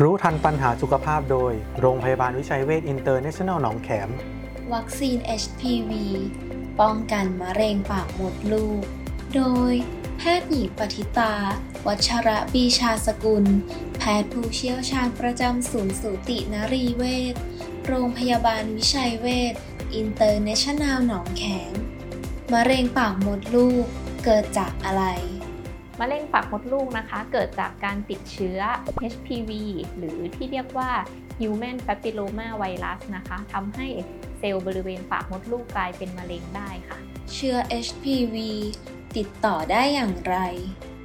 รู้ทันปัญหาสุขภาพโดย โรงพยาบาลวิชัยเวชอินเตอร์เนชั่นแนลหนองแขม วัคซีน HPV ป้องกันมะเร็งปากมดลูก โดย แพทย์หญิงปฏิตา วัชระบีชาสกุล แพทย์ผู้เชี่ยวชาญประจำศูนย์สูตินรีเวชโรงพยาบาลวิชัยเวชอินเตอร์เนชั่นแนลหนองแขมมะเร็งปากมดลูกเกิดจากอะไร มะเร็งปากมดลูกนะคะ เกิดจากการติดเชื้อ HPV หรือที่เรียกว่า Human Papilloma Virus นะคะทำให้เซลล์บริเวณปากมดลูกกลายเป็นมะเร็งได้ค่ะ เชื้อ HPV ติดต่อได้อย่างไร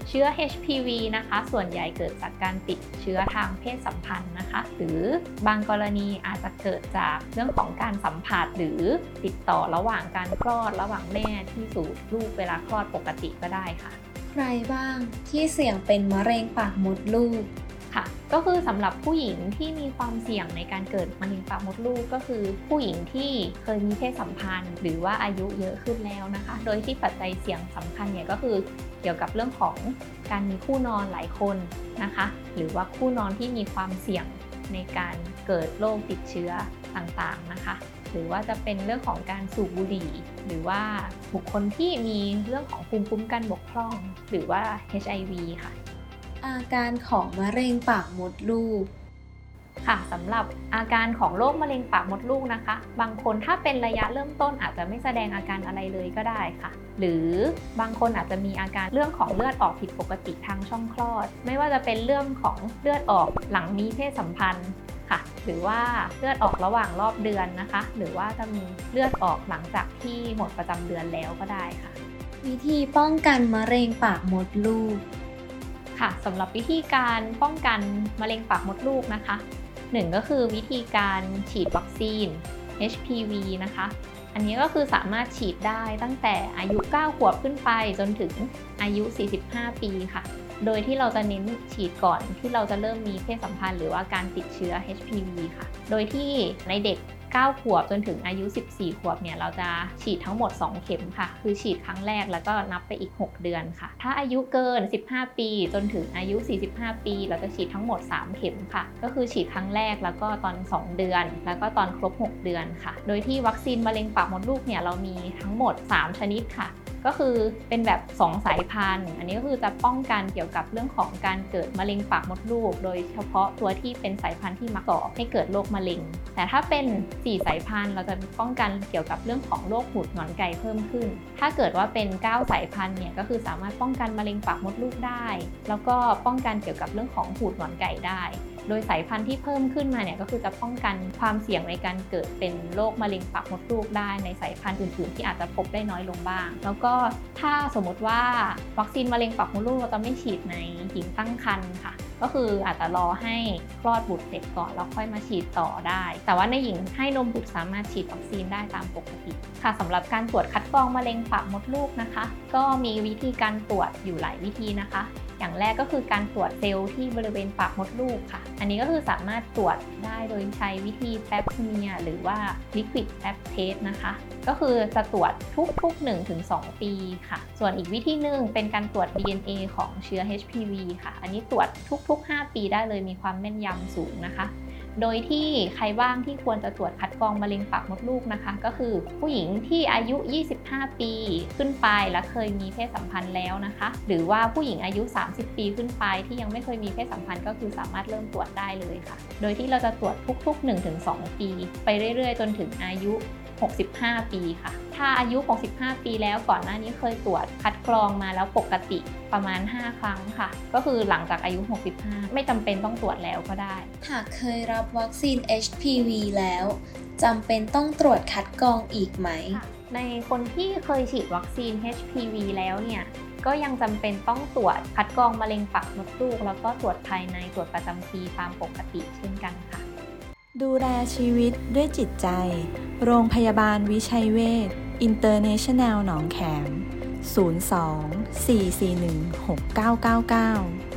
เชื้อ HPV นะคะ ส่วนใหญ่เกิดจากการติดเชื้อทางเพศสัมพันธ์นะคะ หรือบางกรณีอาจจะเกิดจากเรื่องของการสัมผัสหรือติดต่อระหว่างการคลอดระหว่างแม่ที่สู่ลูกเวลาคลอดปกติก็ได้ค่ะใค รบ้างที่เสี่ยงเป็นมะเร็งปากมดลูกค่ะ ก็คือสำหรับผู้หญิงที่มีความเสี่ยงในการเกิดมะเร็งปากมดลูกก็คือ ผู้หญิงที่เคยมีเพศสัมพันธ์ หรือว่าอายุเยอะขึ้นแล้วนะคะ โดยที่ปัจจัยเสี่ยงสำคัญเนี่ยก็คือเกี่ยวกับเรื่องของการมีคู่นอนหลายคนนะคะ หรือว่าคู่นอนที่มีความเสี่ยงในการเกิดโรคติดเชื้อต่างๆนะคะ หรือว่าจะเป็นเรื่องของการสูบบุหรี่ หรือว่าบุคคลที่มีเรื่องของภูมิคุ้มกันบกพร่อง หรือว่า HIV ค่ะ อาการของมะเร็งปากมดลูกค่ะสำหรับอาการของโรคมะเร็งปากมดลูกนะคะ บางคนถ้าเป็นระยะเริ่มต้นอาจจะไม่แสดงอาการอะไรเลยก็ได้ค่ะ หรือบางคนอาจจะมีอาการเรื่องของเลือดออกผิดปกติทางช่องคลอด ไม่ว่าจะเป็นเรื่องของเลือดออกหลังมีเพศสัมพันธ์ ค่ะ หรือว่าเลือดออกระหว่างรอบเดือนนะคะ หรือว่าจะมีเลือดออกหลังจากที่หมดประจำเดือนแล้วก็ได้ค่ะ วิธีป้องกันมะเร็งปากมดลูกค่ะสำหรับวิธีการป้องกันมะเร็งปากมดลูกนะคะหนึ่งก็คือวิธีการฉีดวัคซีน HPV นะคะ อันนี้ก็คือสามารถฉีดได้ตั้งแต่อายุ 9 ขวบขึ้นไปจนถึงอายุ 45 ปีค่ะ โดยที่เราจะเน้นฉีดก่อนที่เราจะเริ่มมีเพศสัมพันธ์หรือว่าการติดเชื้อ HPV ค่ะ โดยที่ในเด็ก 9 ขวบจนถึงอายุ 14 ขวบเนี่ยเราจะฉีดทั้งหมด 2 เข็มค่ะ คือฉีดครั้งแรกแล้วก็นับไปอีก 6 เดือนค่ะ ถ้าอายุเกิน 15 ปีจนถึงอายุ 45 ปี เราจะฉีดทั้งหมด 3 เข็มค่ะ ก็คือฉีดครั้งแรกแล้วก็ตอน 2 เดือน แล้วก็ตอนครบ 6 เดือนค่ะ โดยที่วัคซีนมะเร็งปากมดลูกเนี่ยเรามีทั้งหมด 3 ชนิดค่ะ ก็คือเป็นแบบ 2 สายพันธุ์ อันนี้ก็คือจะป้องกันเกี่ยวกับเรื่องของการเกิดมะเร็งปากมดลูก โดยเฉพาะตัวที่เป็นสายพันธุ์ที่มักก่อให้เกิดโรคมะเร็ง แต่ถ้าเป็น 4 สายพันธุ์ เราจะป้องกันเกี่ยวกับเรื่องของโรคหูดหงอนไก่เพิ่มขึ้น ถ้าเกิดว่าเป็น 9 สายพันธุ์เนี่ยก็คือสามารถป้องกันมะเร็งปากมดลูกได้ แล้วก็ป้องกันเกี่ยวกับเรื่องของหูดหงอนไก่ได้ โดยสายพันธุ์ที่เพิ่มขึ้นมาเนี่ยก็คือจะป้องกันความเสี่ยงในการเกิดเป็นโรคมะเร็งปากมดลูกได้ในสายพันธุ์อื่นๆ ที่อาจจะพบได้น้อยลงบ้าง แล้วก็ถ้าสมมติว่าวัคซีนมะเร็งปากมดลูกเราจะไม่ฉีดในหญิงตั้งครรภ์ค่ะ ก็คืออาจจะรอให้คลอดบุตรเสร็จก่อนแล้วค่อยมาฉีดต่อได้ แต่ว่าในหญิงให้นมบุตรสามารถฉีดวัคซีนได้ตามปกติ ค่ะสำหรับการตรวจคัดกรองมะเร็งปากมดลูกนะคะ ก็มีวิธีการตรวจอยู่หลายวิธีนะคะ อย่างแรกก็คือการตรวจเซลล์ที่บริเวณปากมดลูกค่ะ อันนี้ก็คือสามารถตรวจได้โดยใช้วิธีแปปเมียหรือว่า liquid pap test นะคะ ก็คือจะตรวจทุกๆ 1-2 ปีค่ะ ส่วนอีกวิธีหนึ่งเป็นการตรวจ DNA ของเชื้อ HPV ค่ะ อันนี้ตรวจทุก ๆ 5 ปีได้เลยมีความแม่นยำสูงนะคะ โดยที่ใครบ้างที่ควรจะตรวจคัดกรองมะเร็งปากมดลูกนะคะ ก็คือผู้หญิงที่อายุ 25 ปีขึ้นไปและเคยมีเพศสัมพันธ์แล้วนะคะ หรือว่าผู้หญิงอายุ 30 ปีขึ้นไปที่ยังไม่เคยมีเพศสัมพันธ์ก็คือสามารถเริ่มตรวจได้เลยค่ะ โดยที่เราจะตรวจทุก ๆ 1-2 ปี ไปเรื่อยๆ จนถึงอายุ 65 ปีค่ะ ถ้าอายุ 65 ปีแล้วก่อนหน้านี้เคยตรวจคัดกรองมาแล้วปกติประมาณ 5 ครั้งค่ะ ก็คือหลังจากอายุ 65 ไม่จำเป็นต้องตรวจแล้วก็ได้ หากเคยรับวัคซีน HPV แล้วจำเป็นต้องตรวจคัดกรองอีกไหม ในคนที่เคยฉีดวัคซีน HPV แล้วเนี่ยก็ยังจำเป็นต้องตรวจคัดกรองมะเร็งปากมดลูก แล้วก็ตรวจภายในตรวจประจำปีตามปกติเช่นกันค่ะ ดูแลชีวิตด้วยจิตใจ โรงพยาบาลวิชัยเวชอินเตอร์เนชั่นแนลหนองแขม 02 441 6999